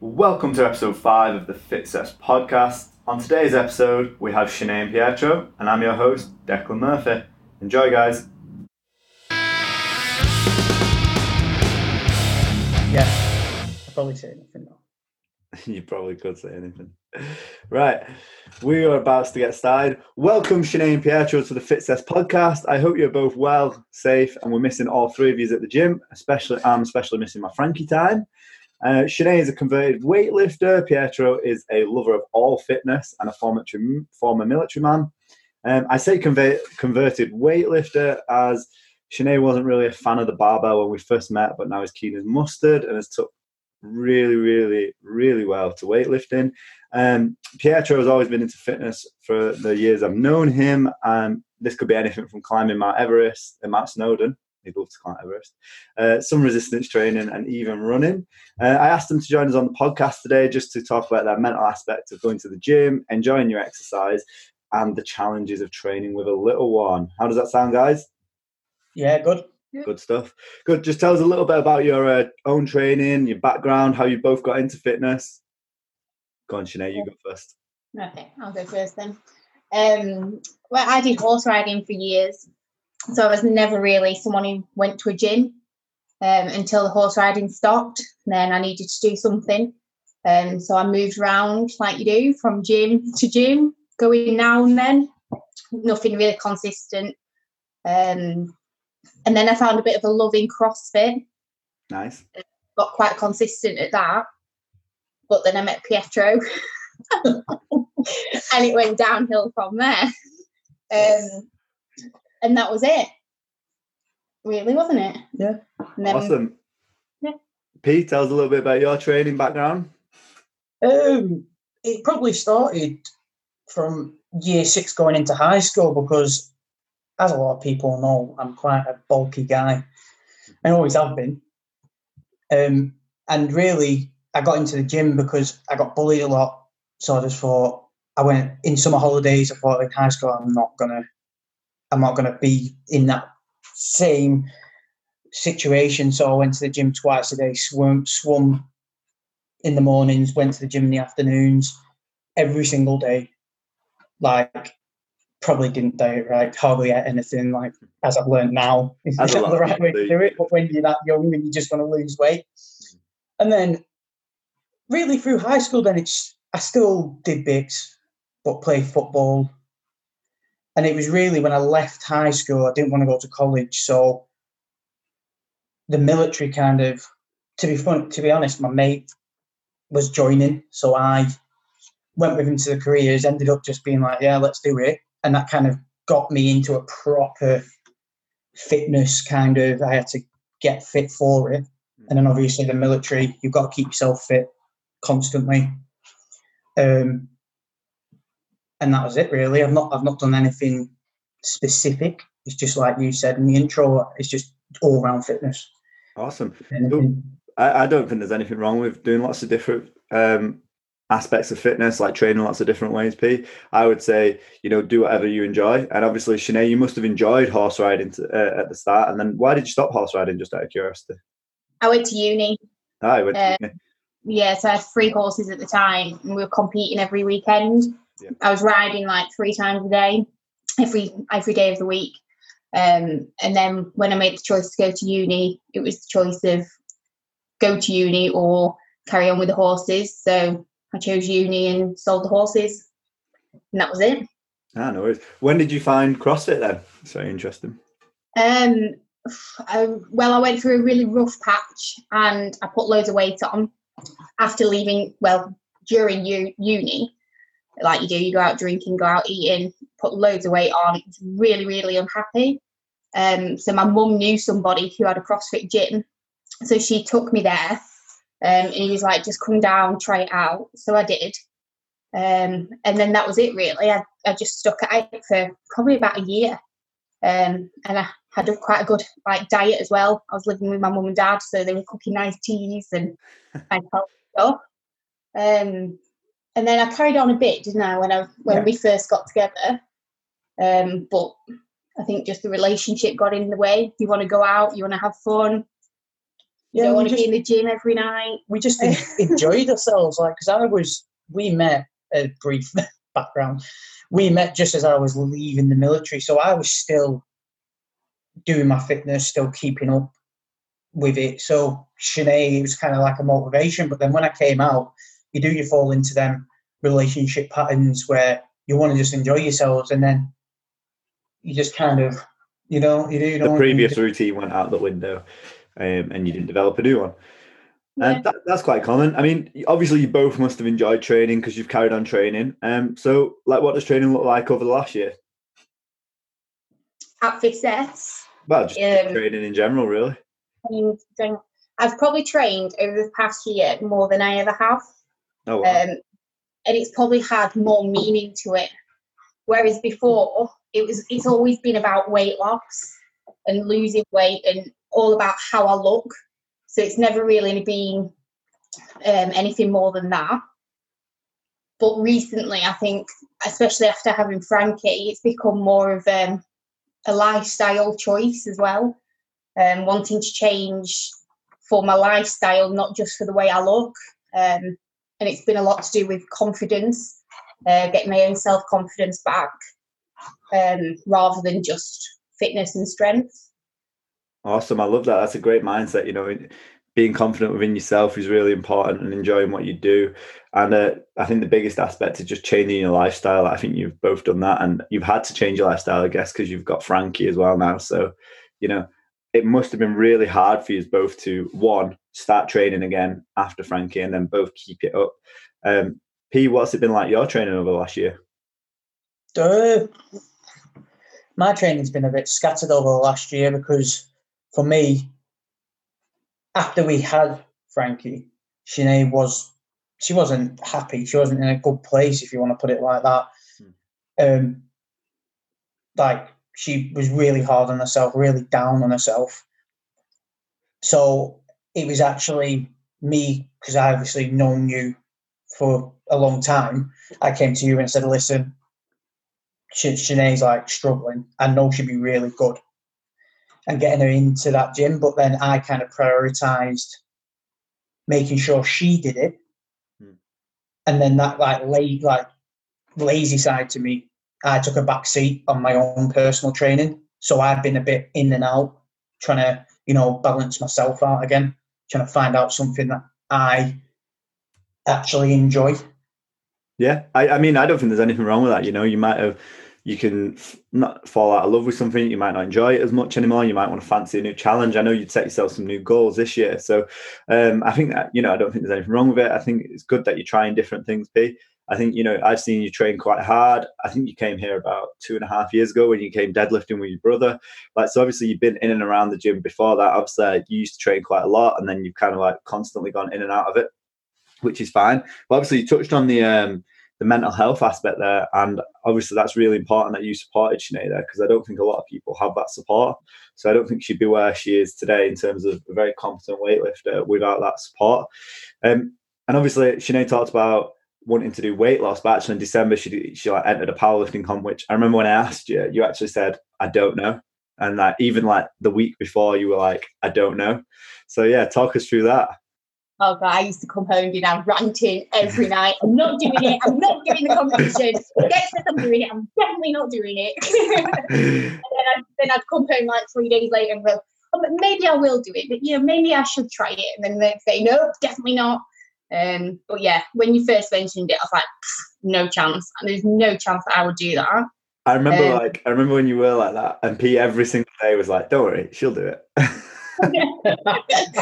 Welcome to episode 5 of the FitSess podcast. On today's episode, we have and Pietro, and I'm your host, Declan Murphy. Enjoy, guys. Yeah, I'll probably say anything though. you probably could say anything. Right, we are about to get started. Welcome, Shanae and Pietro, to the FitSess podcast. I hope you're both well, safe, and we're missing all three of you at the gym. Especially, I'm especially missing my Frankie time. Uh, Shanae is a converted weightlifter. Pietro is a lover of all fitness and a former, former military man. Um, I say convert, converted weightlifter as Shanae wasn't really a fan of the barbell when we first met, but now is keen as mustard and has took really, really, really well to weightlifting. Um, Pietro has always been into fitness for the years I've known him, and this could be anything from climbing Mount Everest and Mount Snowdon he'd love to climb Everest, uh, some resistance training, and even running. Uh, I asked them to join us on the podcast today just to talk about that mental aspect of going to the gym, enjoying your exercise, and the challenges of training with a little one. How does that sound, guys? Yeah, good. Good stuff. Good. Just tell us a little bit about your uh, own training, your background, how you both got into fitness. Go on, Shanae, you go first. Okay, I'll go first then. Um, well, I did horse riding for years, so I was never really someone who went to a gym um, until the horse riding stopped. Then I needed to do something. Um, so I moved around like you do from gym to gym, going now and then. Nothing really consistent. Um, and then I found a bit of a love in CrossFit. Nice. Got quite consistent at that. But then I met Pietro and it went downhill from there. Um, and that was it. Really, wasn't it? Yeah. Then, awesome. Yeah. Pete, tell us a little bit about your training background. Um, it probably started from year six going into high school because, as a lot of people know, I'm quite a bulky guy. I always have been. Um, and really, I got into the gym because I got bullied a lot. So I just thought I went in summer holidays. I thought in high school I'm not gonna I'm not going to be in that same situation. So I went to the gym twice a day, swum, swum in the mornings, went to the gym in the afternoons, every single day. Like, probably didn't diet right, hardly ate anything. Like, as I've learned now, is not the right way to do it. But when you're that young and you just want to lose weight, and then really through high school, then it's I still did bits, but play football, and it was really when I left high school, I didn't want to go to college. So the military kind of, to be fun, to be honest, my mate was joining. So I went with him to the careers, ended up just being like, yeah, let's do it. And that kind of got me into a proper fitness kind of, I had to get fit for it. And then obviously the military, you've got to keep yourself fit constantly. Um, and that was it really. I've not I've not done anything specific. It's just like you said in the intro. It's just all round fitness. Awesome. I, I, don't think there's anything wrong with doing lots of different um, aspects of fitness, like training lots of different ways. P. I would say you know do whatever you enjoy. And obviously, Shanae, you must have enjoyed horse riding to, uh, at the start. And then why did you stop horse riding? Just out of curiosity. I went to uni. Ah, I went to uh, uni. Yeah, so I had three horses at the time, and we were competing every weekend. Yeah. I was riding like three times a day, every every day of the week. Um, and then when I made the choice to go to uni, it was the choice of go to uni or carry on with the horses. So I chose uni and sold the horses, and that was it. Ah, no worries. When did you find CrossFit then? So interesting. Um, I, well, I went through a really rough patch, and I put loads of weight on after leaving. Well, during u- uni, like you do, you go out drinking, go out eating, put loads of weight on. It's really, really unhappy. Um, so my mum knew somebody who had a CrossFit gym, so she took me there, um, and he was like, "Just come down, try it out." So I did, um, and then that was it. Really, I, I just stuck at it for probably about a year, um, and I had a, quite a good like diet as well. I was living with my mum and dad, so they were cooking nice teas and nice stuff. Um, and then I carried on a bit, didn't I, when I when yeah. we first got together. Um, but I think just the relationship got in the way. You want to go out, you want to have fun. You don't want to be in the gym every night. we just enjoyed ourselves. Like, because I was, we met a brief background. We met just as I was leaving the military, so I was still doing my fitness, still keeping up with it. So Shanae, it was kind of like a motivation. But then when I came out, you do you fall into them relationship patterns where you want to just enjoy yourselves, and then you just kind of, you know, you do. You The don't- previous routine went out the window, um, and you didn't develop a new one. Yeah. And that, that's quite common. I mean, obviously, you both must have enjoyed training because you've carried on training. Um, so, like, what does training look like over the last year? At Fitness, Well, just Um, training in general, really. trained- trained- I've probably trained over the past year more than I ever have. Oh, wow. And it's probably had more meaning to it. Whereas before, it was it's always been about weight loss and losing weight and all about how I look. So it's never really been um, anything more than that. But recently, I think, especially after having Frankie, it's become more of um, a lifestyle choice as well. Um, wanting to change for my lifestyle, not just for the way I look. Um, and it's been a lot to do with confidence, uh, getting my own self confidence back, um, rather than just fitness and strength. Awesome. I love that. That's a great mindset. You know, being confident within yourself is really important and enjoying what you do. And uh, I think the biggest aspect is just changing your lifestyle. I think you've both done that and you've had to change your lifestyle, I guess, because you've got Frankie as well now. So, you know, it must have been really hard for you both to one, start training again after Frankie and then both keep it up. Um, P, what's it been like your training over the last year? Uh, my training's been a bit scattered over the last year because for me, after we had Frankie, Shanae was she wasn't happy. She wasn't in a good place, if you want to put it like that. Um, like she was really hard on herself, really down on herself. So it was actually me because I obviously known you for a long time. I came to you and said, "Listen, Shanae's like struggling. I know she'd be really good." And getting her into that gym, but then I kind of prioritized making sure she did it, Hmm. and then that like late like lazy side to me, I took a back seat on my own personal training. So I've been a bit in and out, trying to you know balance myself out again, trying to find out something that I actually enjoy. Yeah, I, I mean, I don't think there's anything wrong with that. You know, you might have, you can f- not fall out of love with something. You might not enjoy it as much anymore. You might want to fancy a new challenge. I know you'd set yourself some new goals this year. So um, I think that, you know, I don't think there's anything wrong with it. I think it's good that you're trying different things, P. I think, you know, I've seen you train quite hard. I think you came here about two and a half years ago when you came deadlifting with your brother. Like, so obviously you've been in and around the gym before that. Obviously, you used to train quite a lot and then you've kind of like constantly gone in and out of it, which is fine. But obviously, you touched on the, um, the mental health aspect there. And obviously, that's really important that you supported Shanae there because I don't think a lot of people have that support. So I don't think she'd be where she is today in terms of a very competent weightlifter without that support. Um, and obviously, Shanae talked about wanting to do weight loss, but actually in December she she like entered a powerlifting comp. Which I remember when I asked you, you actually said, "I don't know," and like even like the week before, you were like, "I don't know." So yeah, talk us through that. Oh god, I used to come home and I'm ranting every night. I'm not doing it. I'm not doing the competition. Deck says I'm doing it. I'm definitely not doing it. and then I'd, then I'd come home like three days later and go, oh, but maybe I will do it. But you know, maybe I should try it. And then they'd say, no, definitely not. Um, but yeah, when you first mentioned it, I was like, no chance. And there's no chance that I would do that. I remember Um, like I remember when you were like that, and P every single day was like, "Don't worry, she'll do it."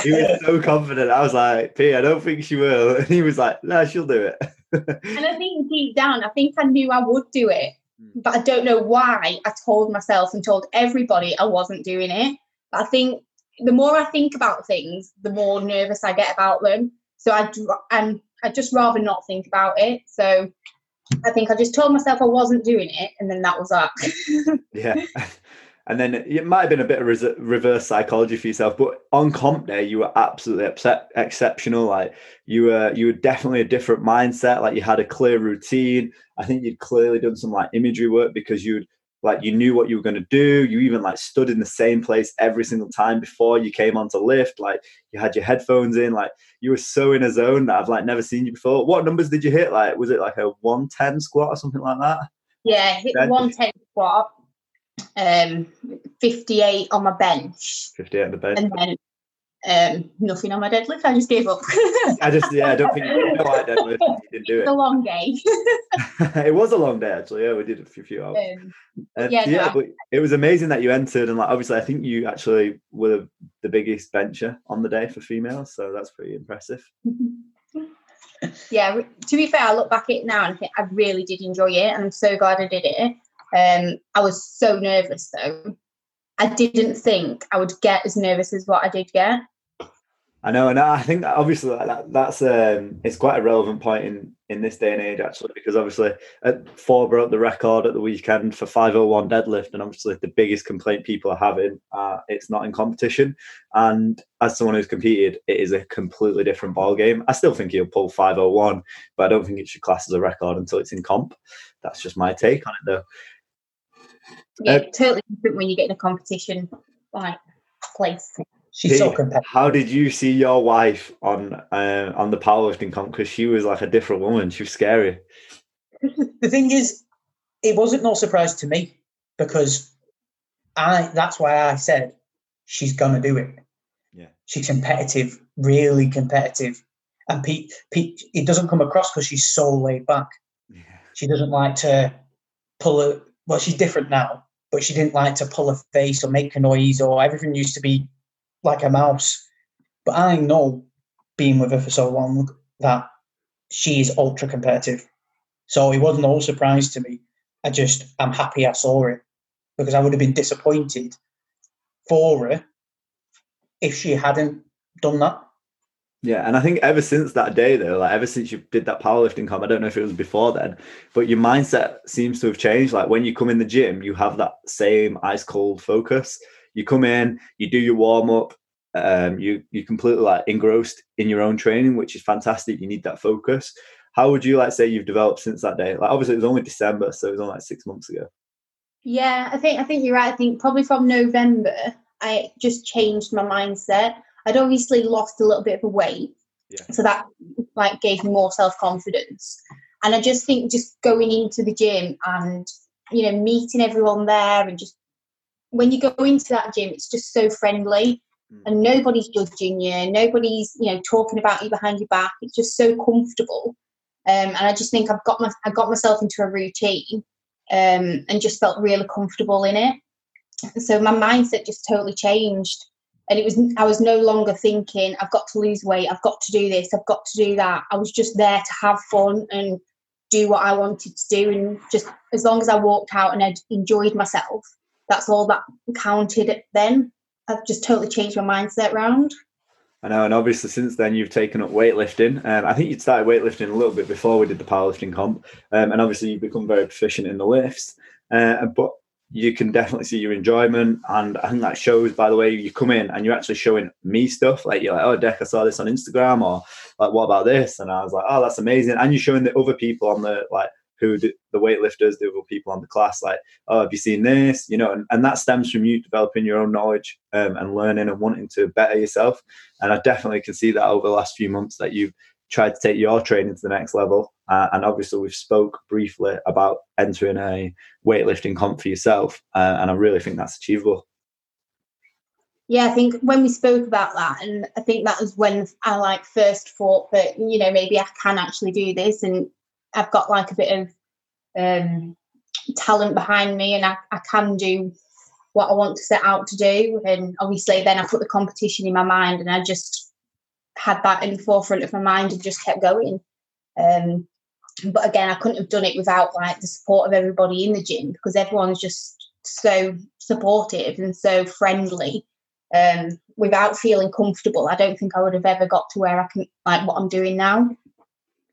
he was so confident. I was like, "P, I don't think she will," and he was like, "No, she'll do it." And I think deep down, I think I knew I would do it, Hmm. but I don't know why I told myself and told everybody I wasn't doing it. But I think the more I think about things, the more nervous I get about them. So I and I'd just rather not think about it. So I think I just told myself I wasn't doing it, and then that was that. yeah. And then it might have been a bit of reverse psychology for yourself, but on comp day you were absolutely upset, exceptional. Like you were, you were definitely a different mindset. Like you had a clear routine. I think you'd clearly done some like imagery work because you'd like you knew what you were going to do. You even like stood in the same place every single time before you came onto lift. Like you had your headphones in. Like you were so in a zone that I've like never seen you before. What numbers did you hit? Like was it like a one ten squat or something like that? Yeah, hit one ten squat, um, fifty eight on my bench, fifty eight on the bench, and then um, nothing on my deadlift. I just gave up. I just, yeah, I don't think you know like deadlift. You didn't do it. It's a long day. it was a long day actually. Yeah, we did a few, few hours. Um, uh, yeah, yeah, no, but it was amazing that you entered, and like obviously, I think you actually were the biggest bencher on the day for females, so that's pretty impressive. yeah, to be fair, I look back at it now and I think I really did enjoy it, and I'm so glad I did it. Um, I was so nervous though. I didn't think I would get as nervous as what I did get. I know, and I think that obviously that, that's um, it's quite a relevant point in in this day and age actually, because obviously Thor broke the record at the weekend for 501 deadlift, and obviously the biggest complaint people are having uh, it's not in competition. And as someone who's competed, it is a completely different ball game. I still think he'll pull 501, but I don't think it should class as a record until it's in comp. That's just my take on it, though. Yeah, uh, totally different when you get in a competition like place. She's so competitive. How did you see your wife on uh, on the powerlifting comp? Because she was like a different woman. She was scary. the thing is, it wasn't no surprise to me because I. That's why I said she's gonna do it. Yeah, she's competitive, really competitive, and Pete. Pete. It doesn't come across because she's so laid back. Yeah. She doesn't like to pull it. Well, she's different now, but she didn't like to pull a face or make a noise or everything used to be like a mouse. But I know, being with her for so long, that she is ultra competitive. So it wasn't all surprise to me. I just, I'm happy I saw it because I would have been disappointed for her if she hadn't done that. Yeah, and I think ever since that day, though, like ever since you did that powerlifting comp, I don't know if it was before then, but your mindset seems to have changed. Like when you come in the gym, you have that same ice cold focus you come in, you do your warm up, um, you you completely like engrossed in your own training, which is fantastic. You need that focus. How would you like say you've developed since that day? Like obviously it was only December, so it was only like six months ago. Yeah, I think I think you're right. I think probably from November, I just changed my mindset. I'd obviously lost a little bit of weight, yeah. so that like gave me more self confidence. And I just think just going into the gym and you know meeting everyone there and just when you go into that gym, it's just so friendly mm. and nobody's judging you. Nobody's, you know, talking about you behind your back. It's just so comfortable. Um, and I just think I've got my, I got myself into a routine um, and just felt really comfortable in it. So my mindset just totally changed. And it was I was no longer thinking I've got to lose weight, I've got to do this, I've got to do that. I was just there to have fun and do what I wanted to do, and just as long as I walked out and I enjoyed myself, that's all that counted then. I've just totally changed my mindset round. I know, and obviously since then you've taken up weightlifting. Um, I think you'd started weightlifting a little bit before we did the powerlifting comp, um, and obviously you've become very proficient in the lifts. Uh, but you can definitely see your enjoyment, and I think that shows by the way you come in and you're actually showing me stuff. Like you're like, "Oh, Deck, I saw this on Instagram," or like, "What about this?" And I was like, "Oh, that's amazing!" And you're showing the other people on the like who the, weightlifters, the other people on the class, like, oh, have you seen this? You know, and, and that stems from you developing your own knowledge um, and learning and wanting to better yourself. And I definitely can see that over the last few months that you've tried to take your training to the next level. Uh, and obviously, we've spoke briefly about entering a weightlifting comp for yourself, uh, and I really think that's achievable. Yeah, I think when we spoke about that, and I think that was when I like first thought that you know maybe I can actually do this, and I've got like a bit of um, talent behind me and I, I can do what I want to set out to do. And obviously, then I put the competition in my mind and I just had that in the forefront of my mind and just kept going. Um, but again, I couldn't have done it without like the support of everybody in the gym because everyone's just so supportive and so friendly. Um, without feeling comfortable, I don't think I would have ever got to where I can like what I'm doing now.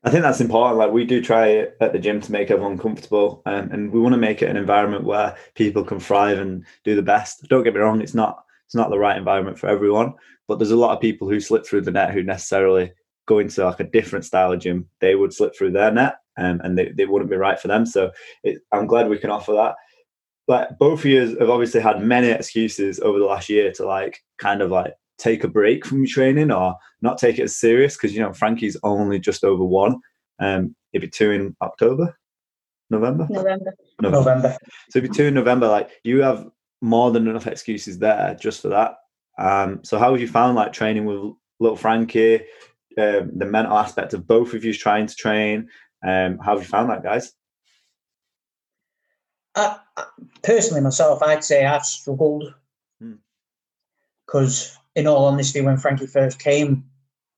I think that's important. Like we do try at the gym to make everyone comfortable, um, and we want to make it an environment where people can thrive and do the best. Don't get me wrong; it's not it's not the right environment for everyone, but there's a lot of people who slip through the net who necessarily go into like a different style of gym. They would slip through their net, um, and they, they wouldn't be right for them. So it, I'm glad we can offer that. But both of you have obviously had many excuses over the last year to like kind of like take a break from your training or not take it as serious because you know Frankie's only just over one. Um, he'll be two in October, November, November. November. So if you're two in November, like you have more than enough excuses there just for that. Um, so how have you found like training with little Frankie, um, the mental aspect of both of you trying to train? Um, how have you found that, guys? I, I, personally, myself, I'd say I've struggled Hmm. because, in all honesty, when Frankie first came,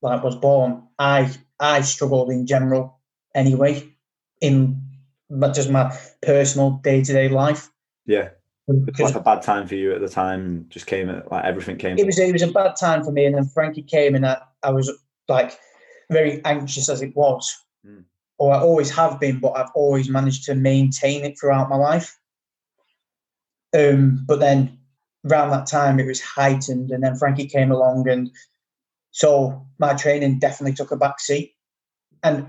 like was born, I I struggled in general anyway, in but just my personal day to day life. Yeah, it's Because like a bad time for you at the time. Just came at like everything came. it was it was a bad time for me, and then Frankie came, and I, I was like very anxious as it was, Mm. or I always have been, but I've always managed to maintain it throughout my life. Um, but then around that time, it was heightened, and then Frankie came along, and so my training definitely took a back seat, and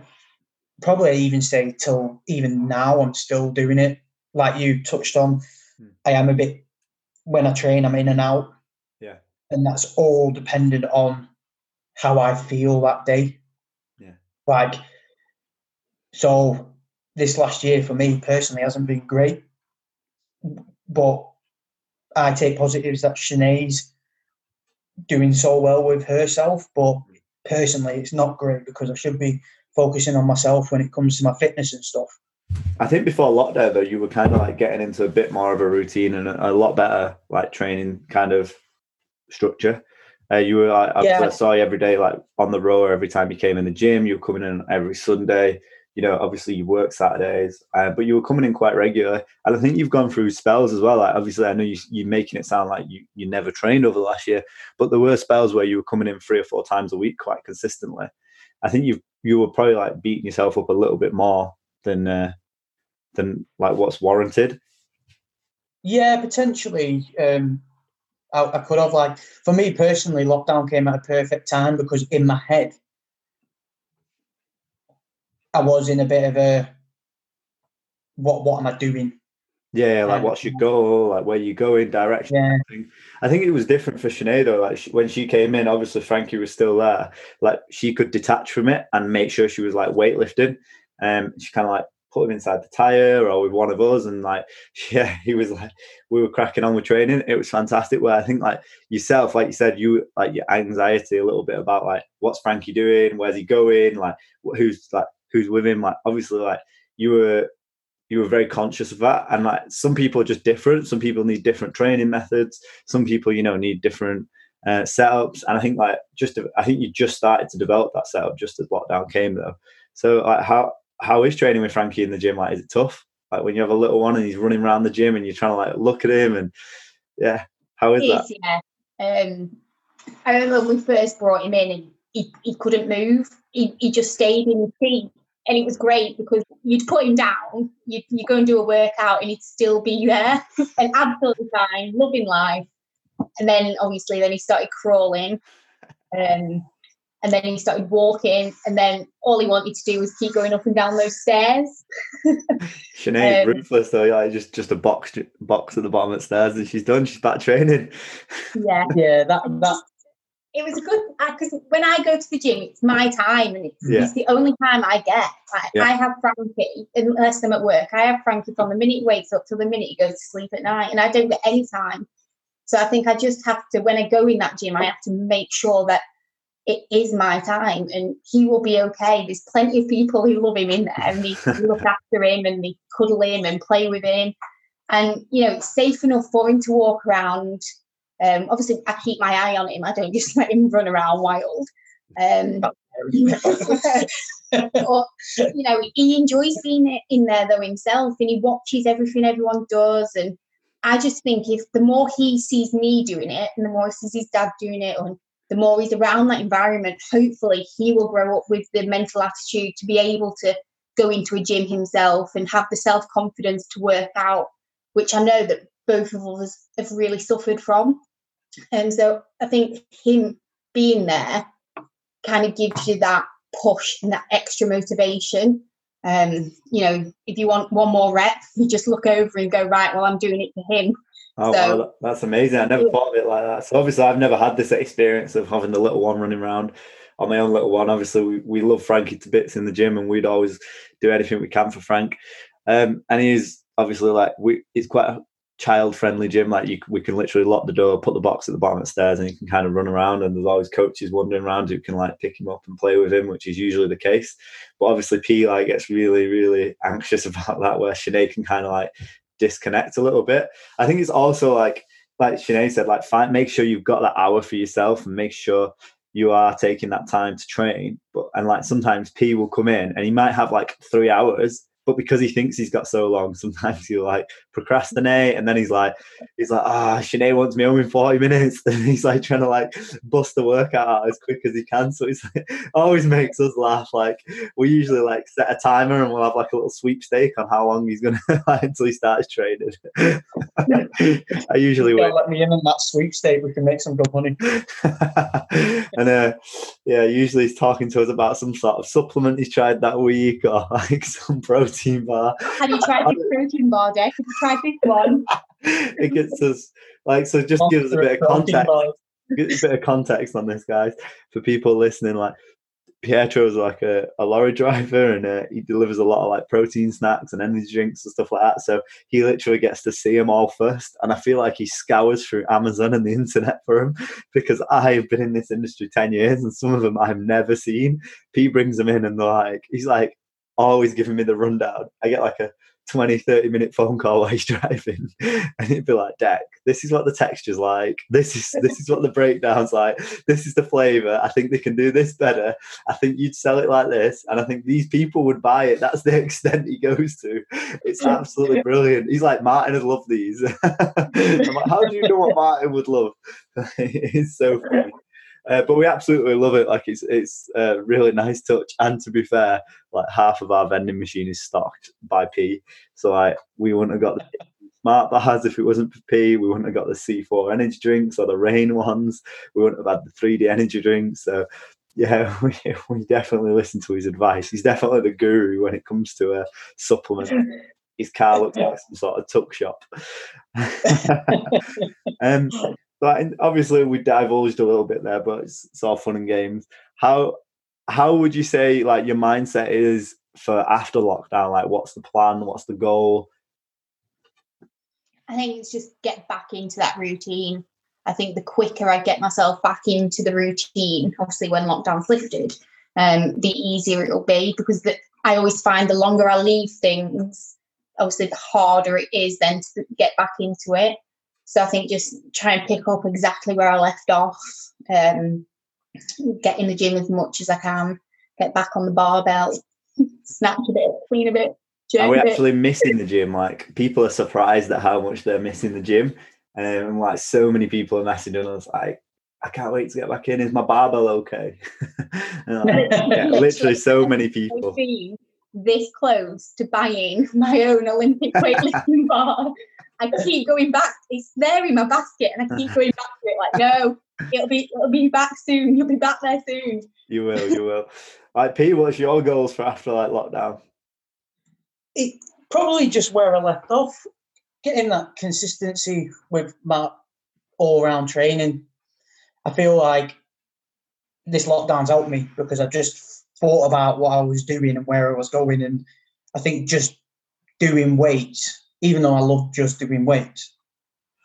probably I even say till even now I'm still doing it. Like you touched on, Mm. I am a bit when I train, I'm in and out yeah, and that's all dependent on how I feel that day. Yeah. Like, so this last year for me personally hasn't been great, but I take positives that Shanae's doing so well with herself. But personally, it's not great because I should be focusing on myself when it comes to my fitness and stuff. I think before lockdown though, you were kind of like getting into a bit more of a routine and a, a lot better like training kind of structure. Uh, you were like, Yeah. I saw you every day, like on the row. Every time you came in the gym, you were coming in every Sunday. You know, obviously you work Saturdays, uh, but you were coming in quite regular. And I think you've gone through spells as well. Like obviously, I know you you're making it sound like you you never trained over the last year, but there were spells where you were coming in three or four times a week quite consistently. I think you you were probably like beating yourself up a little bit more than uh, than like what's warranted. Yeah, potentially. Um, I, I could have like for me personally, lockdown came at a perfect time because in my head, I was in a bit of a what what am I doing? Yeah, like Um, what's your goal? Like where you going? Direction. Yeah, I think it was different for Shanae though. Like she, when she came in, obviously Frankie was still there. Like she could detach from it and make sure she was like weightlifting. Um, she kind of like put him inside the tire or with one of us, and like yeah, he was like we were cracking on with training. It was fantastic. Where I think like yourself, like you said, you like your anxiety a little bit about like what's Frankie doing, where's he going, like who's like who's with him. Like obviously, like you were you were very conscious of that and like some people are just different some people need different training methods some people you know need different uh, setups and i think like just i think you just started to develop that setup just as lockdown came though so like how how is training with frankie in the gym like is it tough like when you have a little one and he's running around the gym and you're trying to like look at him and yeah how is It that is, yeah. Um, I remember when we first brought him in and he, he couldn't move. He, he just stayed in his seat. And it was great because you'd put him down, you'd, you go and do a workout and he'd still be there and absolutely fine, loving life. And then obviously then he started crawling. Um, and then he started walking and then all he wanted to do was keep going up and down those stairs. Shanae, Um, ruthless though yeah just just a box box at the bottom of the stairs and she's done she's back training Yeah. yeah, that that it was a good I because when I go to the gym, it's my time and it's, Yeah. it's the only time I get. Like, Yeah. I have Frankie unless I'm at work. I have Frankie from the minute he wakes up till the minute he goes to sleep at night, and I don't get any time. So I think I just have to when I go in that gym, I have to make sure that it is my time and he will be okay. There's plenty of people who love him in there and they look after him and they cuddle him and play with him. And you know, it's safe enough for him to walk around. Um, obviously, I keep my eye on him. I don't just let him run around wild. Um, but you know, he enjoys being in there though himself, and he watches everything everyone does. And I just think if the more he sees me doing it, and the more he sees his dad doing it, and the more he's around that environment, hopefully he will grow up with the mental attitude to be able to go into a gym himself and have the self confidence to work out, which I know that both of us have really suffered from. And so I think him being there kind of gives you that push and that extra motivation. Um, you know, if you want one more rep, you just look over and go, right, well, I'm doing it for him. Oh, so, wow, that's amazing. I never thought of it like that. So obviously I've never had this experience of having the little one running around on my own little one. Obviously we, we love Frankie to bits in the gym and we'd always do anything we can for Frank. Um, and he's obviously like, we, it's quite a child friendly gym. Like you, we can literally lock the door, put the box at the bottom of the stairs and you can kind of run around and there's always coaches wandering around who can like pick him up and play with him, which is usually the case. But obviously P like gets really, really anxious about that where Shanae can kind of like disconnect a little bit. I think it's also like like Shanae said, like find make sure you've got that hour for yourself and make sure you are taking that time to train. But and like sometimes P will come in and he might have like three hours but because he thinks he's got so long, sometimes he'll like procrastinate, and then he's like, he's like, ah, oh, Shanae wants me home in forty minutes, and he's like trying to like bust the workout out as quick as he can. So it's like, always makes us laugh. Like we usually like set a timer, and we'll have like a little sweepstake on how long he's gonna like until he starts training. I usually win. Let me in on that sweepstake. We can make some good money. and uh, yeah, usually he's talking to us about some sort of supplement he's tried that week or like some protein protein bar. Have you tried this protein bar, Deck? Have you one? it gets us like so. Just gives a bit of context. a bit of context on this, guys, for people listening. Like Pietro is like a, a lorry driver, and uh, he delivers a lot of like protein snacks and energy drinks and stuff like that. So he literally gets to see them all first, and I feel like he scours through Amazon and the internet for them because I have been in this industry ten years, and some of them I've never seen. P brings them in, and they're like, he's like, always giving me the rundown. I get like a 20, 30 minute phone call while he's driving, and he'd be like, Deck, this is what the texture's like. This is this is what the breakdown's like. This is the flavour. I think they can do this better. I think you'd sell it like this, and I think these people would buy it. That's the extent he goes to. It's absolutely brilliant. He's like, Martin would love these. I'm like, how do you know what Martin would love? it's so funny. Uh, but we absolutely love it. Like it's it's a really nice touch. And to be fair, like half of our vending machine is stocked by P. So like we wouldn't have got the smart bars if it wasn't for P. We wouldn't have got the C4 energy drinks or the Reign ones. We wouldn't have had the 3D energy drinks. So yeah, we, we definitely listen to his advice. He's definitely the guru when it comes to a supplement. His car looks like some sort of tuck shop. um, but obviously we divulged a little bit there, but it's, it's all fun and games. How how would you say like your mindset is for after lockdown? Like, what's the plan? What's the goal? I think it's just get back into that routine. I think the quicker I get myself back into the routine, obviously when lockdown's lifted, um, the easier it'll be because the, I always find the longer I leave things, obviously the harder it is then to get back into it. So I think just try and pick up exactly where I left off, um, get in the gym as much as I can, get back on the barbell, snatch a bit, clean a bit. Are we actually missing the gym? Like people are surprised at how much they're missing the gym, and um, like so many people are messaging us like, "I can't wait to get back in. Is my barbell okay?" like, yeah, literally, so many people. This close to buying my own Olympic weightlifting bar I keep going back. It's there in my basket, and I keep going back to it. Like, no, it'll be it'll be back soon. You'll be back there soon. You will. You will. Like, Pete, what's your goals for after like lockdown? It probably just where I left off, getting that consistency with my all round training. I feel like this lockdown's helped me because I just thought about what I was doing and where I was going, and I think just doing weights even though I love just doing weights,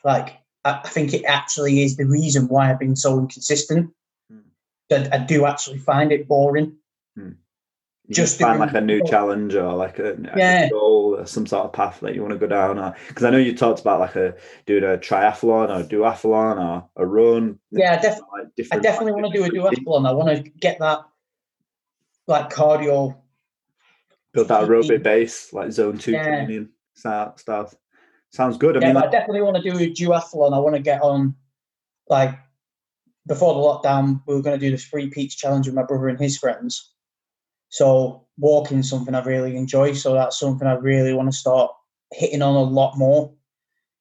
like I, I think it actually is the reason why I've been so inconsistent. Mm. That I do actually find it boring. Mm. just find like a new challenge or like a, yeah. goal or some sort of path that you want to go down or because I know you talked about like a doing a triathlon or a duathlon or a run. Yeah, def- like I definitely want to do a duathlon. I want to get that like cardio. Build that aerobic base, like zone two yeah. training stuff. Sounds good. I yeah, mean, I definitely want to do a duathlon. I want to get on, like, before the lockdown, we were going to do this free Peaks challenge with my brother and his friends. So walking something I really enjoy. So that's something I really want to start hitting on a lot more,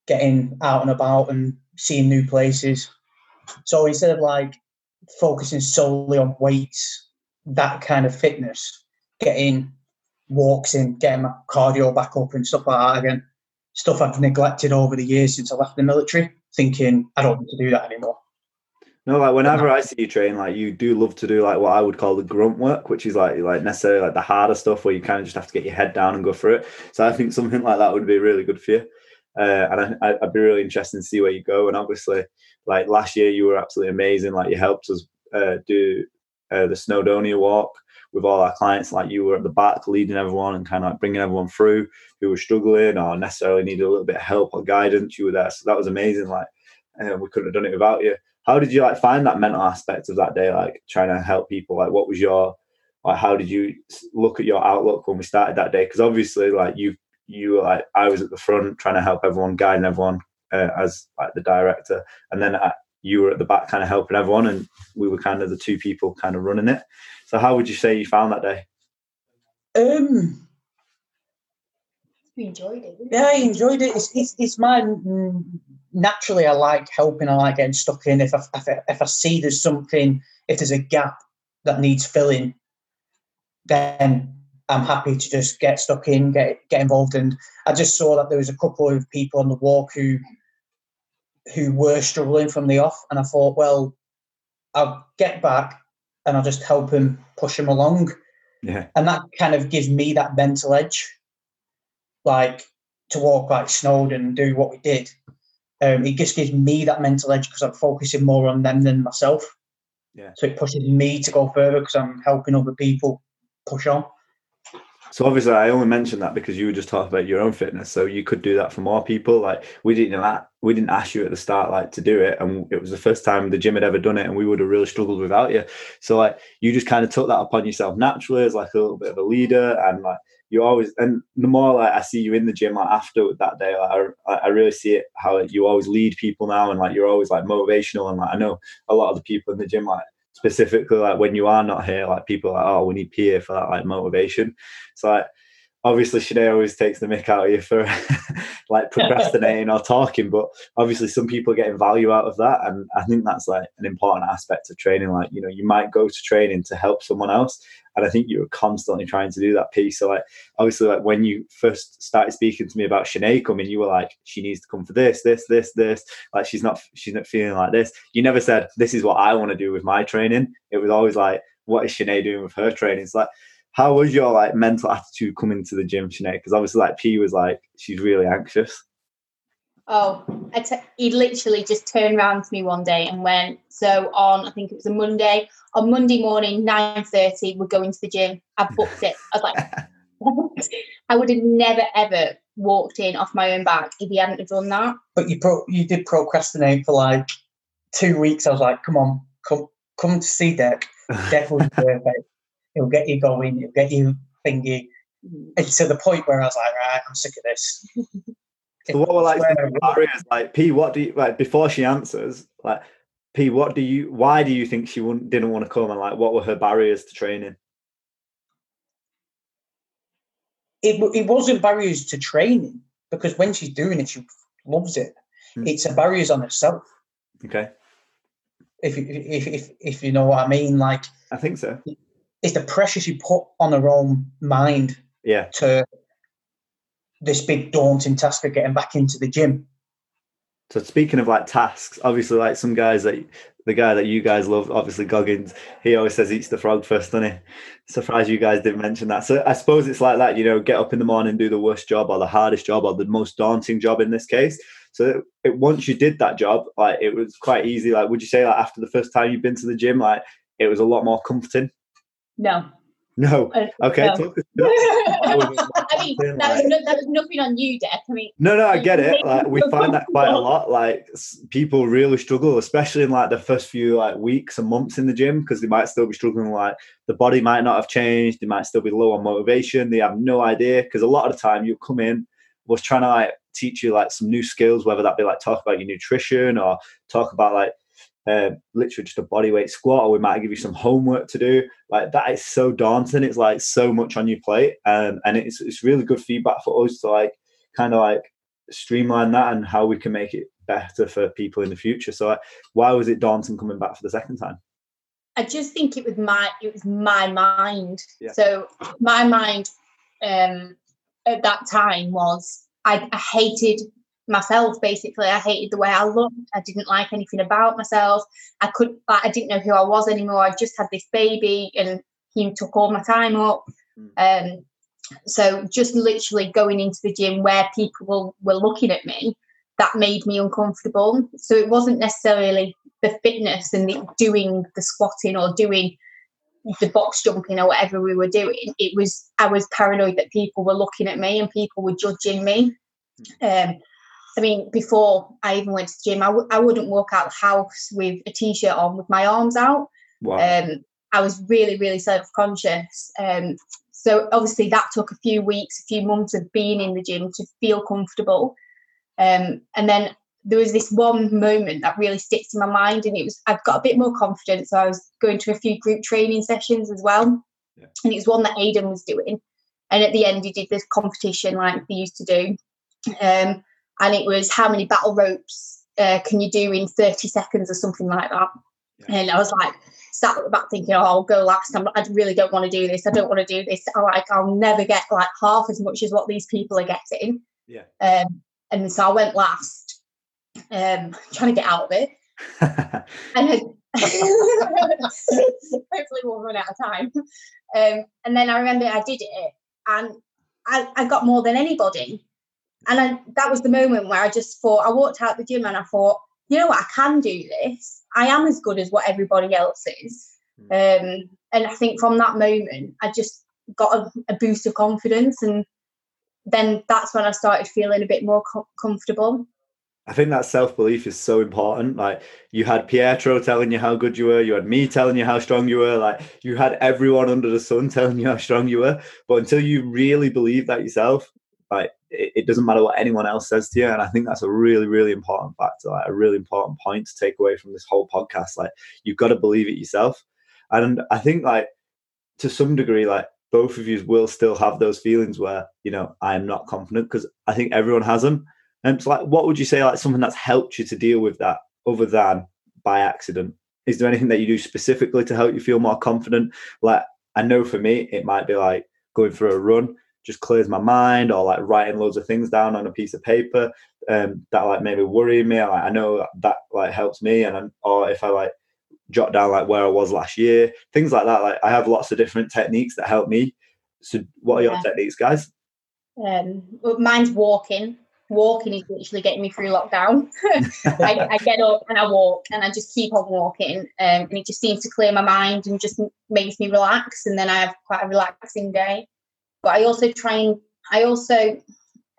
getting out and about and seeing new places. So instead of like focusing solely on weights, that kind of fitness, getting walks in, getting my cardio back up and stuff like that again. Stuff I've neglected over the years since I left the military, thinking I don't need to do that anymore. No, like whenever I see you train, like you do love to do like what I would call the grunt work, which is like like necessarily like the harder stuff where you kind of just have to get your head down and go through it. So I think something like that would be really good for you. Uh, and I, would be really interested to see where you go. And obviously, like last year, you were absolutely amazing. Like you helped us uh, do uh, the Snowdonia walk with all our clients. Like you were at the back leading everyone and kind of like bringing everyone through who were struggling or necessarily needed a little bit of help or guidance. You were there, so that was amazing. Like uh, we couldn't have done it without you. How did you like find that mental aspect of that day? Like trying to help people. Like what was your like? How did you look at your outlook when we started that day? Because obviously, like you you were like I was at the front trying to help everyone, guiding everyone uh, as like the director, and then I, you were at the back kind of helping everyone, and we were kind of the two people kind of running it. So how would you say you found that day? Um, you enjoyed it. Yeah, I enjoyed it. It's, it's, it's my naturally I like helping. I like getting stuck in. If I, if I, if I see there's something, if there's a gap that needs filling, then I'm happy to just get stuck in, get get involved. And I just saw that there was a couple of people on the walk who who were struggling from the off, and I thought, well, I'll get back and I'll just help him push him along. Yeah. And that kind of gives me that mental edge, like to walk like Snowdon and do what we did. Um, it just gives me that mental edge because I'm focusing more on them than myself. Yeah. So it pushes me to go further because I'm helping other people push on. So obviously, I only mentioned that because you were just talking about your own fitness. So you could do that for more people. Like we didn't we didn't ask you at the start like to do it, and it was the first time the gym had ever done it, and we would have really struggled without you. So like you just kind of took that upon yourself naturally as like a little bit of a leader, and like you always and the more like I see you in the gym like after that day, like, I I really see it how you always lead people now, and like you're always like motivational, and like I know a lot of the people in the gym like specifically like when you are not here, like people are like, oh, we need Pierre for that like motivation. So like obviously Shanae always takes the mick out of you for like procrastinating or talking, but obviously some people are getting value out of that. And I think that's like an important aspect of training. Like, you know, you might go to training to help someone else. And I think you were constantly trying to do that piece. So like obviously like when you first started speaking to me about Shanae coming, you were like, she needs to come for this, this, this, this. Like she's not she's not feeling like this. You never said, This is what I want to do with my training. It was always like, what is Shanae doing with her training? It's like how was your like mental attitude coming to the gym, Shanae? Because obviously, like P was like, she's really anxious. Oh, he literally just turned around to me one day and went, "So on, I think it was a Monday. On Monday morning, nine thirty, we're going to the gym. I booked it." I was like, I would have never ever walked in off my own back if he hadn't have done that. But you pro- you did procrastinate for like two weeks. I was like, "Come on, come come to see Deck. Deck was perfect." He'll get you going. He'll get you thingy. Mm. And to the point where I was like, right, I'm sick of this. so what were like barriers? Like P, what do you like before she answers? Like P, what do you? Why do you think she wouldn't didn't want to come? And like, what were her barriers to training? It it wasn't barriers to training because when she's doing it, she loves it. Hmm. It's a barriers on herself. Okay. If, if if if you know what I mean, like I think so it's the pressure she put on her own mind yeah to this big daunting task of getting back into the gym. So speaking of like tasks obviously like some guys that the guy that you guys love obviously goggins he always says eats the frog first doesn't he? Surprised you guys didn't mention that. So i suppose it's like that you know get up in the morning do the worst job or the hardest job or the most daunting job in this case. So it, once you did that job like it was quite easy. Like would you say like after the first time you've been to the gym like it was a lot more comforting? No. No. Okay. No. I mean, that was, no, that was nothing on you, Deck. I mean, no, no, I get it. Like we find that quite a lot. Like people really struggle, especially in like the first few like weeks and months in the gym, because they might still be struggling. Like the body might not have changed. They might still be low on motivation. They have no idea because a lot of the time you come in was trying to like teach you like some new skills, whether that be like talk about your nutrition or talk about like uh, literally just a body weight squat, or we might give you some homework to do. Like that is so daunting. It's like so much on your plate, um, and it's it's really good feedback for us to like kind of like streamline that and how we can make it better for people in the future. So, like, why was it daunting coming back for the second time? I just think it was my it was my mind. Yeah. So my mind um, at that time was I, I hated myself basically. I hated the way i looked. I didn't like anything about myself. I could like, i didn't know who i was anymore. I just had this baby and he took all my time up. Um so just literally going into the gym where people were looking at me that made me uncomfortable. So it wasn't necessarily the fitness and the doing the squatting or doing the box jumping or whatever we were doing. It was i was paranoid that people were looking at me and people were judging me. Um I mean, before I even went to the gym, I w- I wouldn't walk out the house with a t-shirt on with my arms out. Wow. Um, I was really, really self-conscious. Um, so obviously that took a few weeks, a few months of being in the gym to feel comfortable. Um, and then there was this one moment that really sticks in my mind, and it was I've got a bit more confidence. So I was going to a few group training sessions as well, Yeah. and it was one that Aidan was doing. And at the end, he did this competition like they used to do. Um, and it was how many battle ropes uh, can you do in 30 seconds or something like that. Yeah. And I was like, sat at the back thinking, oh, I'll go last. I'm, I really don't want to do this. I don't want to do this. I like, I'll never get like half as much as what these people are getting. Yeah. Um, and so I went last, um, trying to get out of it. And then hopefully we'll run out of time. Um, and then I remember I did it and I, I got more than anybody. And I, that was the moment where I just thought, I walked out the gym and I thought, you know what, I can do this. I am as good as what everybody else is. Um, and I think from that moment, I just got a, a boost of confidence. And then that's when I started feeling a bit more co- comfortable. I think that self belief is so important. Like you had Pietro telling you how good you were, you had me telling you how strong you were, like you had everyone under the sun telling you how strong you were. But until you really believe that yourself, like it, it doesn't matter what anyone else says to you. And I think that's a really, really important factor, like a really important point to take away from this whole podcast. Like you've got to believe it yourself. And I think like to some degree, like both of you will still have those feelings where, you know, I am not confident because I think everyone has them. And it's like, what would you say, like something that's helped you to deal with that other than by accident? Is there anything that you do specifically to help you feel more confident? Like, I know for me, it might be like going for a run, just clears my mind, or like writing loads of things down on a piece of paper um, that like maybe worry me. Like, I know that like helps me, and I'm, or if I like jot down like where I was last year, things like that. Like, I have lots of different techniques that help me. So, what are your Yeah. techniques, guys? Um, mine's walking. Walking is literally getting me through lockdown. I, I get up and I walk and I just keep on walking. Um, and it just seems to clear my mind and just makes me relax. And then I have quite a relaxing day. But I also try and, I also,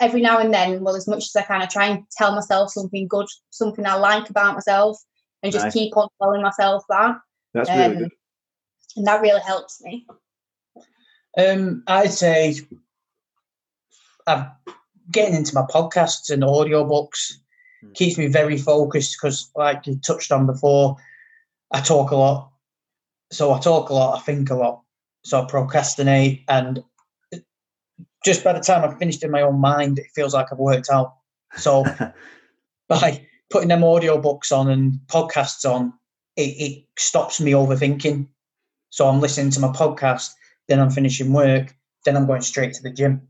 every now and then, well, as much as I can, I try and tell myself something good, something I like about myself, and just Nice. keep on telling myself that. That's really Um, good. And that really helps me. Um, I'd say I'm getting into my podcasts and audiobooks Hmm. keeps me very focused because, like you touched on before, I talk a lot. So I talk a lot, I think a lot. So I procrastinate, and just by the time I've finished in my own mind, it feels like I've worked out. So by putting them audiobooks on and podcasts on, it, it stops me overthinking. So I'm listening to my podcast, then I'm finishing work, then I'm going straight to the gym.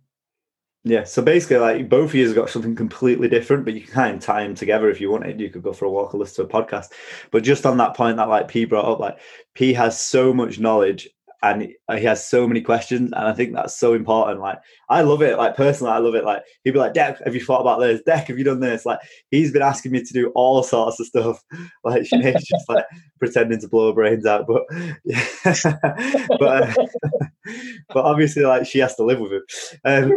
Yeah, so basically, like both of you have got something completely different, but you can kind of tie them together if you wanted. You could go for a walk or listen to a podcast. But just on that point that like P brought up, like P has so much knowledge and he has so many questions, and I think that's so important. Like I love it. Like personally, I love it. Like he'd be like, "Deck, have you thought about this? Deck, have you done this?" Like he's been asking me to do all sorts of stuff. Like Shanae's just like pretending to blow her brains out, but yeah, but uh, but obviously, like she has to live with him. Um,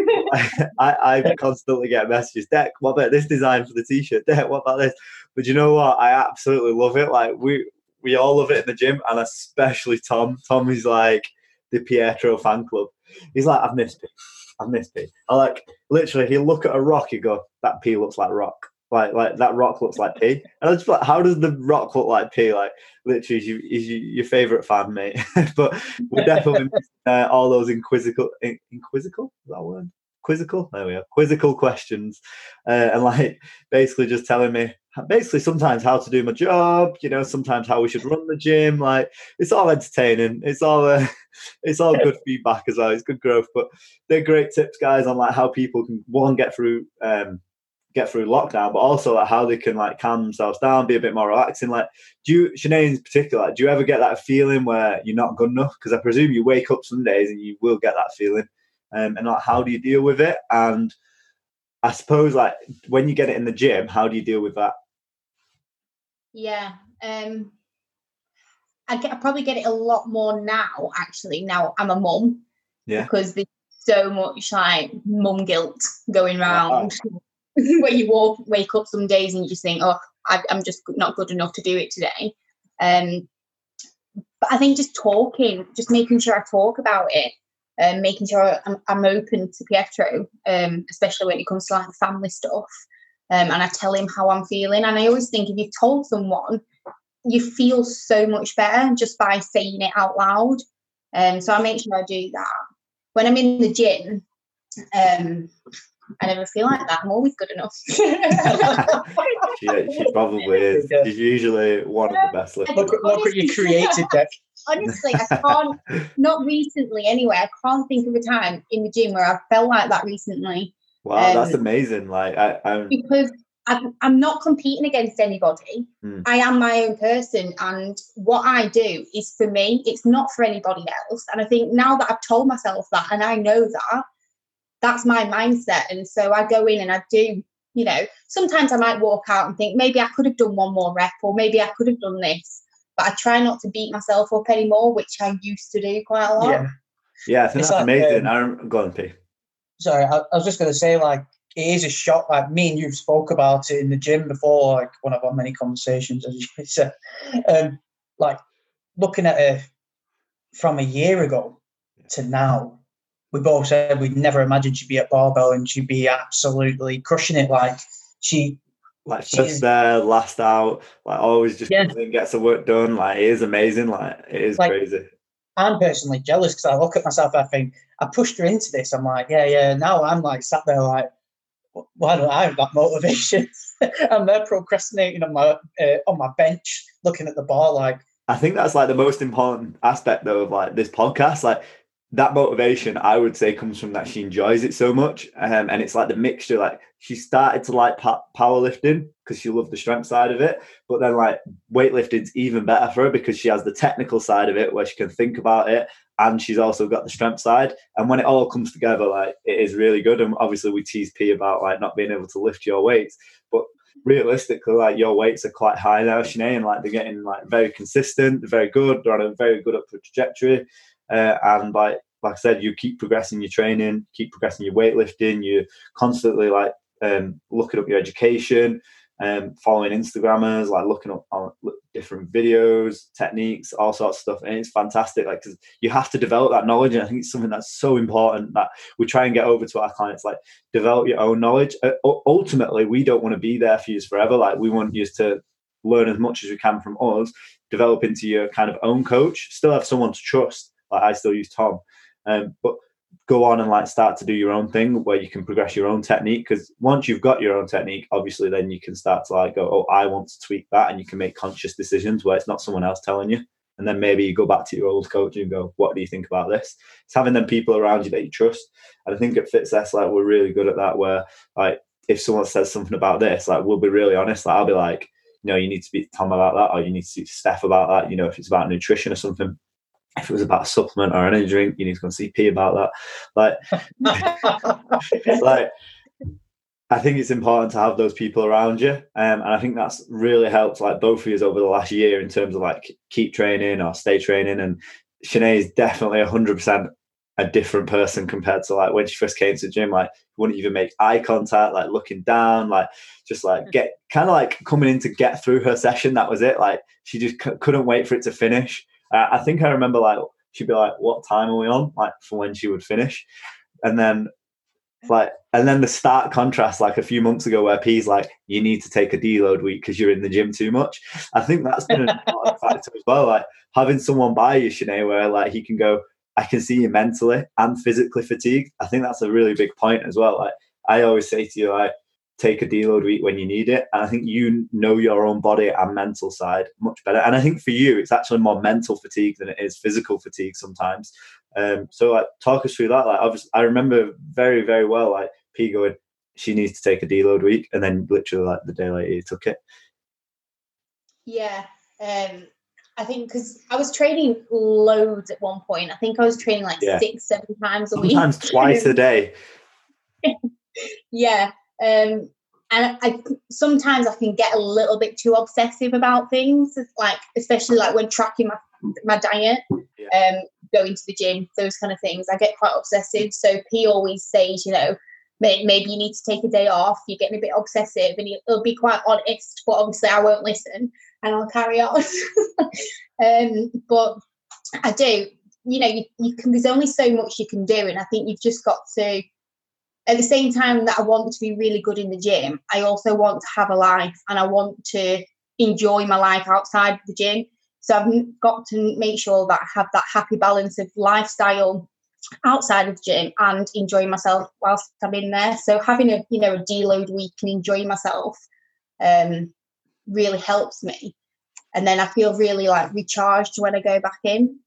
I, I constantly get messages. Deck, what about this design for the t-shirt? Deck, what about this? But you know what? I absolutely love it. Like we we all love it in the gym, and especially Tom. Tom is like the Pietro fan club. He's like, I've missed it. I've missed P. I like literally. He'll look at a rock. He go, that P looks like rock. Like like that rock looks like P. And I just like, how does the rock look like P? Like literally, he's, he's your favorite fan, mate. but we're definitely missing, uh, all those inquisical, in, inquisical. Is that a word? Quizzical. There we are. Quizzical questions, uh, and like basically just telling me basically sometimes how to do my job, you know, sometimes how we should run the gym. Like it's all entertaining. It's all uh, it's all good feedback as well. It's good growth, but they're great tips, guys, on like how people can one get through um, get through lockdown, but also like how they can like calm themselves down, be a bit more relaxing. Like, do you, Shanae in particular, do you ever get that feeling where you're not good enough? Because I presume you wake up some days and you will get that feeling. Um, and like, how do you deal with it? And I suppose like when you get it in the gym, how do you deal with that? Yeah. Um, I, get, I probably get it a lot more now, actually. Now I'm a mum. Yeah. Because there's so much like mum guilt going around. where you walk, wake up some days and you just think, oh, I, am just not good enough to do it today. Um, but I think just talking, just making sure I talk about it, and um, making sure I'm, I'm, open to Pietro, um, especially when it comes to like family stuff. Um, and I tell him how I'm feeling. And I always think if you've told someone, you feel so much better just by saying it out loud. Um, so I make sure I do that. When I'm in the gym, um, I never feel like that. I'm always good enough. she, she probably is. She's usually one of the best lifters. Look, look what you created, Deck. Honestly, I can't, not recently anyway, I can't think of a time in the gym where I felt like that recently. Wow, um, that's amazing. Like, I, I'm... Because I'm, I'm not competing against anybody. Mm. I am my own person. And what I do is for me, it's not for anybody else. And I think now that I've told myself that and I know that, that's my mindset. And so I go in and I do, you know, sometimes I might walk out and think maybe I could have done one more rep or maybe I could have done this. But I try not to beat myself up anymore, which I used to do quite a lot. Yeah, yeah I think it's that's like, amazing. Um, I'm going, P. Sorry, I, I was just going to say, like, it is a shock. Like me and you spoke about it in the gym before, like one of our many conversations, as you said. Um, like looking at it from a year ago to now, we both said we'd never imagined she'd be at barbell and she'd be absolutely crushing it. Like she, like first there, last out, like always just yeah. gets the work done. Like it is amazing. Like it is like, crazy. I'm personally jealous because I look at myself. I think I pushed her into this. I'm like, yeah, yeah. Now I'm like sat there like, why don't I have that motivation? I'm there procrastinating on my uh, on my bench, looking at the bar. Like I think that's like the most important aspect though of like this podcast. Like that motivation i would say comes from that she enjoys it so much. Um, and it's like the mixture like she started to like pa- powerlifting because she loved the strength side of it but then like weightlifting's even better for her because she has the technical side of it where she can think about it and she's also got the strength side. And when it all comes together like it is really good. And obviously we tease p about like not being able to lift your weights but realistically, like your weights are quite high now, Shanae, and like they're getting like very consistent, they're very good, they're on a very good upward trajectory. Uh, and like like I said, you keep progressing your training, keep progressing your weightlifting. You're constantly like um, looking up your education, um, following Instagrammers, like looking up on different videos, techniques, all sorts of stuff, and it's fantastic. Like because you have to develop that knowledge, and I think it's something that's so important that we try and get over to our clients. Like develop your own knowledge. Uh, ultimately, we don't want to be there for you forever. Like we want you to learn as much as you can from us, develop into your kind of own coach, still have someone to trust like I still use Tom, um, but go on and like start to do your own thing where you can progress your own technique. Because once you've got your own technique, obviously then you can start to like go, oh, I want to tweak that, and you can make conscious decisions where it's not someone else telling you. And then maybe you go back to your old coach and go, what do you think about this? It's having them people around you that you trust. And I think at FitSess, like we're really good at that. Where like if someone says something about this, like we'll be really honest. Like I'll be like, you know, you need to speak to Tom about that, or you need to speak to Steph about that. You know, if it's about nutrition or something, if it was about a supplement or energy drink, you need to go and see P about that. Like, like I think it's important to have those people around you, um, and I think that's really helped like both of you over the last year in terms of like keep training or stay training. And Shanae is definitely hundred percent a different person compared to like when she first came to the gym. Like wouldn't even make eye contact, like looking down, like just like get kind of like coming in to get through her session. That was it. Like she just c- couldn't wait for it to finish. Uh, I think I remember like she'd be like, "What time are we on?" Like for when she would finish, and then like and then the stark contrast like a few months ago where P's like, "You need to take a deload week because you're in the gym too much." I think that's been an important factor as well. Like having someone by you, Shanae, where like he can go, "I can see you mentally and physically fatigued." I think that's a really big point as well. Like I always say to you, like take a deload week when you need it. And I think you know your own body and mental side much better. And I think for you, it's actually more mental fatigue than it is physical fatigue sometimes. Um, so like talk us through that. Like obviously I remember very, very well like P going, she needs to take a deload week and then literally like the day later he took it. Yeah. Um I think because I was training loads at one point. I think I was training like Yeah. six, seven times a Sometimes week. twice a day. yeah. Um, and I sometimes I can get a little bit too obsessive about things, It's like especially like when tracking my my diet, Yeah. um, going to the gym, those kind of things. I get quite obsessive. So P always says, you know, maybe you need to take a day off. You're getting a bit obsessive, and it'll be quite honest. But obviously, I won't listen, and I'll carry on. um, but I do. You know, you, you can. There's only so much you can do, and I think you've just got to at the same time that I want to be really good in the gym, I also want to have a life and I want to enjoy my life outside the gym. So I've got to make sure that I have that happy balance of lifestyle outside of the gym and enjoying myself whilst I'm in there. So having a you know a deload week and enjoying myself um, really helps me. And then I feel really like recharged when I go back in.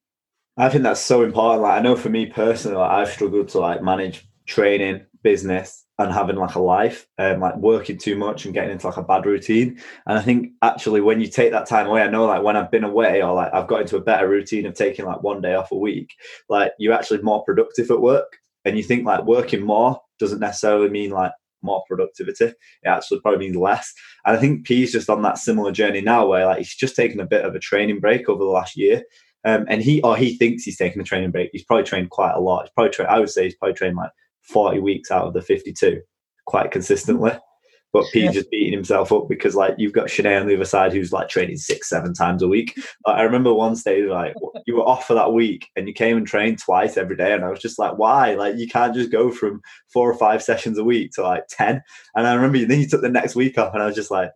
I think that's so important. Like I know for me personally, like, I've struggled to like manage training, business, and having like a life, um, like working too much and getting into like a bad routine. And I think actually when you take that time away, I know like when I've been away or like I've got into a better routine of taking like one day off a week, like you're actually more productive at work. And you think like working more doesn't necessarily mean like more productivity. It actually probably means less. And I think P's just on that similar journey now where like he's just taken a bit of a training break over the last year. Um, and he or he thinks he's taking a training break. He's probably trained quite a lot. He's probably I would say he's probably trained like 40 weeks out of the 52 quite consistently. But P's Yeah. just beating himself up because like you've got Shanae on the other side who's like training six, seven times a week. Like, I remember one stage like you were off for that week and you came and trained twice every day. And I was just like, why? Like you can't just go from four or five sessions a week to like 10. And I remember then you took the next week off and I was just like,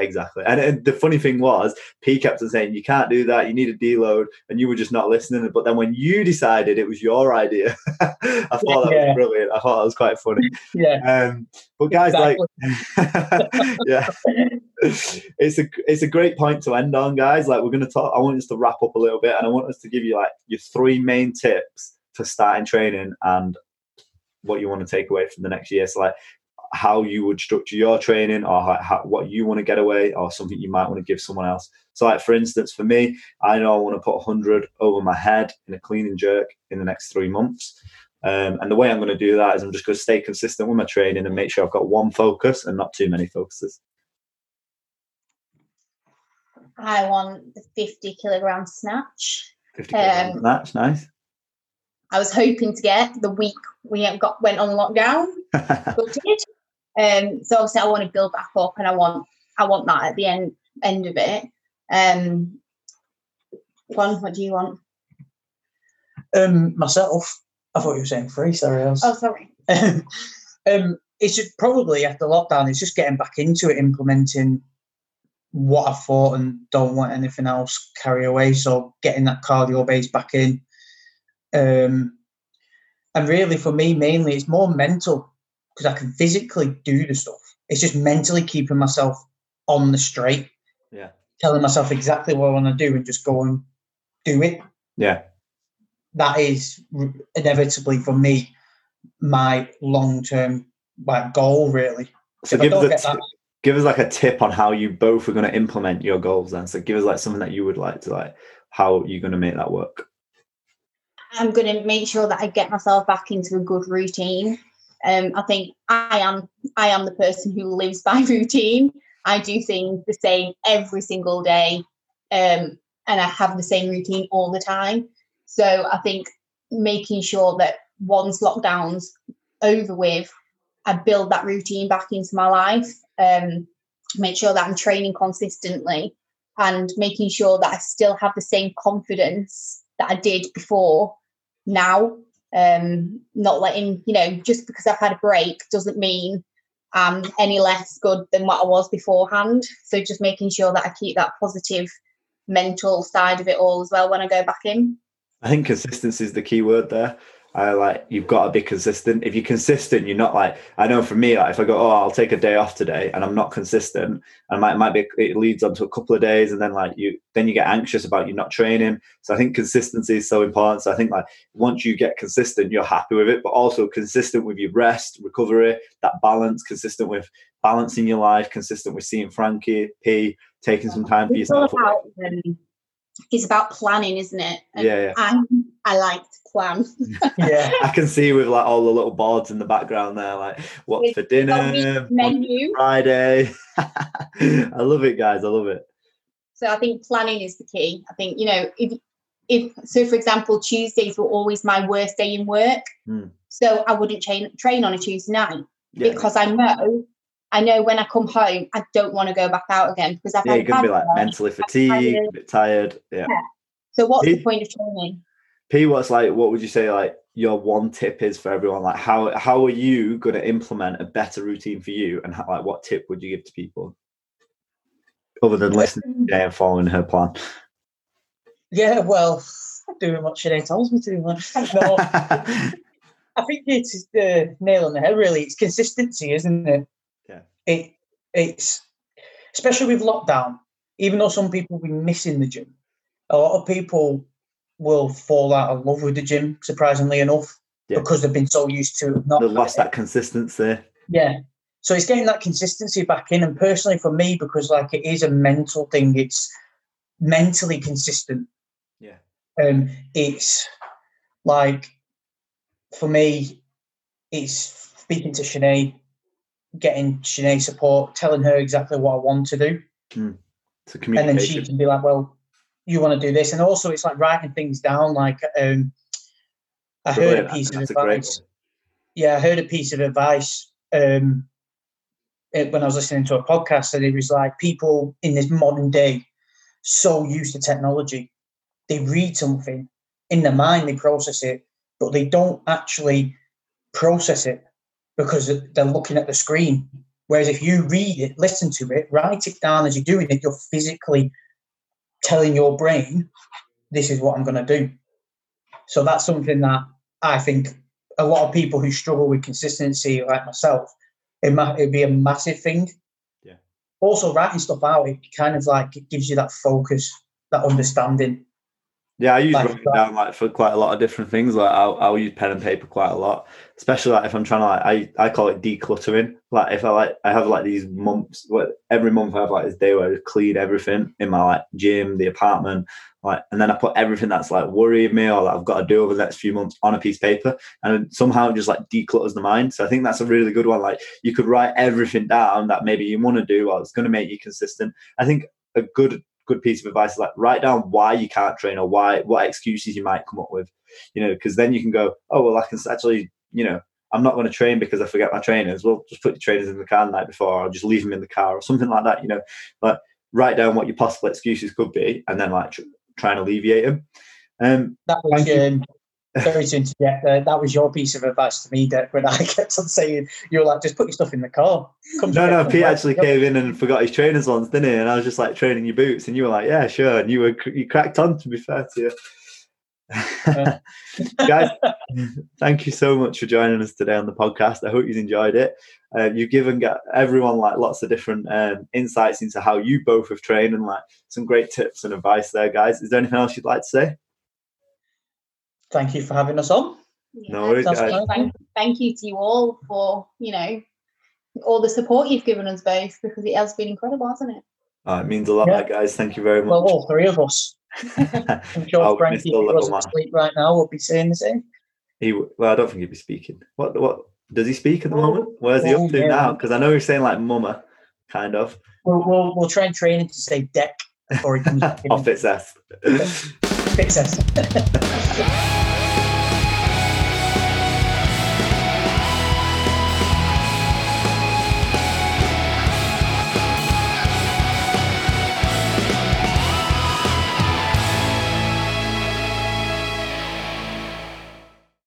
Exactly. And, and the funny thing was, P kept on saying, you can't do that. You need a deload. And you were just not listening. But then when you decided it was your idea, I thought that Yeah. was brilliant. I thought that was quite funny. Yeah. Um, but guys, like, yeah, it's a it's a great point to end on, guys. Like, we're going to talk. I want us to wrap up a little bit, and I want us to give you like your three main tips for starting training and what you want to take away from the next year. So, like, how you would structure your training, or how, how, what you want to get away, or something you might want to give someone else. So, like for instance, for me, I know I want to put 100 over my head in a clean and jerk in the next three months. Um, and the way I'm going to do that is I'm just going to stay consistent with my training and make sure I've got one focus and not too many focuses. I want the 50 kilogram snatch. 50 kilograms. Um, That's nice. I was hoping to get the week we got went on lockdown, but did. Um, so obviously I want to build back up, and I want I want that at the end end of it. Um, one, what do you want? Um, myself, I thought you were saying free. Sorry, I was. Oh, sorry. um, it's just probably after lockdown. It's just getting back into it, implementing what I thought and don't want anything else carry away. So getting that cardio base back in. Um, and really, for me, mainly it's more mental because I can physically do the stuff. It's just mentally keeping myself on the straight, Yeah. telling myself exactly what I want to do and just go and do it. Yeah. That is inevitably for me my long term like goal. Really, So If give us, don't get ti- that- give us like a tip on how you both are going to implement your goals then. So give us like something that you would like to like, how you're going to make that work. I'm going to make sure that I get myself back into a good routine. Um, I think I am I am the person who lives by routine. I do things the same every single day, um, and I have the same routine all the time. So I think making sure that once lockdowns over with, I build that routine back into my life. Um, make sure that I'm training consistently, and making sure that I still have the same confidence that I did before now. Um, not letting, you know, just because I've had a break doesn't mean I'm any less good than what I was beforehand. So just making sure that I keep that positive mental side of it all as well when I go back in. I think consistency is the key word there. I like you've got to be consistent. If you're consistent, you're not like I know for me, like if I go, oh, I'll take a day off today, and I'm not consistent, and might might be it leads on to a couple of days, and then like you then you get anxious about you not training. So I think consistency is so important. So I think like once you get consistent, you're happy with it, but also consistent with your rest, recovery, that balance, consistent with balancing your life, consistent with seeing Frankie P, taking some time for yourself. About, it's about planning, isn't it? And Yeah, yeah. I, I like to plan. Yeah. I can see with like all the little boards in the background there, like what's With for dinner, week what's menu. Friday. I love it, guys. I love it. So I think planning is the key. I think you know if if so, for example, Tuesdays were always my worst day in work. Hmm. So I wouldn't train train on a Tuesday night Yeah, because I know I know when I come home I don't want to go back out again because I've yeah you're gonna be like mentally fatigued, a bit tired. Yeah. So what's the point of training? P, what's like? What would you say? Like your one tip is for everyone. Like how how are you going to implement a better routine for you? And how, like what tip would you give to people other than listening today um and following her plan? Yeah, well, doing what Shanae tells me to. do. No, I think it's the nail on the head. Really, it's consistency, isn't it? It it's especially with lockdown. Even though some people will be missing the gym, a lot of people will fall out of love with the gym. Surprisingly enough, Yeah. because they've been so used to not They having lost that consistency. Yeah. So it's getting that consistency back in. And personally for me, because like it is a mental thing, it's mentally consistent. Yeah. Um it's like for me, it's speaking to Shanae, getting Shanae support, telling her exactly what I want to do. A And then she can be like, Well, you want to do this. And also it's like writing things down. Like um I heard a piece of advice yeah, I heard a piece of advice um, it- when I was listening to a podcast, and it was like people in this modern day so used to technology, they read something in their mind, they process it, but they don't actually process it because they're looking at the screen. Whereas if you read it, listen to it, write it down as you're doing it, you're physically telling your brain, this is what I'm going to do. So that's something that I think a lot of people who struggle with consistency, like myself, it might it'd be a massive thing. Yeah. Also, writing stuff out, it kind of like it gives you that focus, that understanding. Yeah, I use Like writing down like for quite a lot of different things. Like I'll, I'll use pen and paper quite a lot, especially like if I'm trying to like I, I call it decluttering. Like if I like I have like these months, what every month I have like this day where I just clean everything in my like gym, the apartment, like, and then I put everything that's like worrying me or that I've got to do over the next few months on a piece of paper, and somehow it just like declutters the mind. So I think that's a really good one. Like you could write everything down that maybe you want to do, or it's going to make you consistent. I think a good good piece of advice is like write down why you can't train or why what excuses you might come up with you know because then you can go oh well i can actually you know i'm not going to train because i forget my trainers. Well just put your trainers in the car the night before or just leave them in the car or something like that you know. Like write down what your possible excuses could be and then like tr- try and alleviate them um That was Thank you. um, very to interject there. That was your piece of advice to me, Deck, when I kept on saying you were like, just put your stuff in the car. Come no no pete actually came in and forgot his trainers once didn't he? And i was just like training your boots and you were like yeah sure. And you were you cracked on to be fair to you. Guys thank you so much for joining us today on the podcast. I hope you've enjoyed it. Uh, you've given everyone like lots of different um, insights into how you both have trained and like some great tips and advice there guys. Is there anything else you'd like to say Thank you for having us on. No worries, That's guys. Thank, thank you to you all for you know all the support you've given us both because it has been incredible, hasn't it? Oh, it means a lot Yeah. guys thank you very much. Well, all three of us. I'm sure Oh, Frankie, if he Little wasn't Man. asleep right now, would be saying the same. he well i don't think he'd be speaking what what does he speak at the Oh, moment where's he oh, up to yeah. now because i know he's saying like mama kind of We'll, we'll, we'll try and train him to say Deck before he comes back in. off its s Fix us.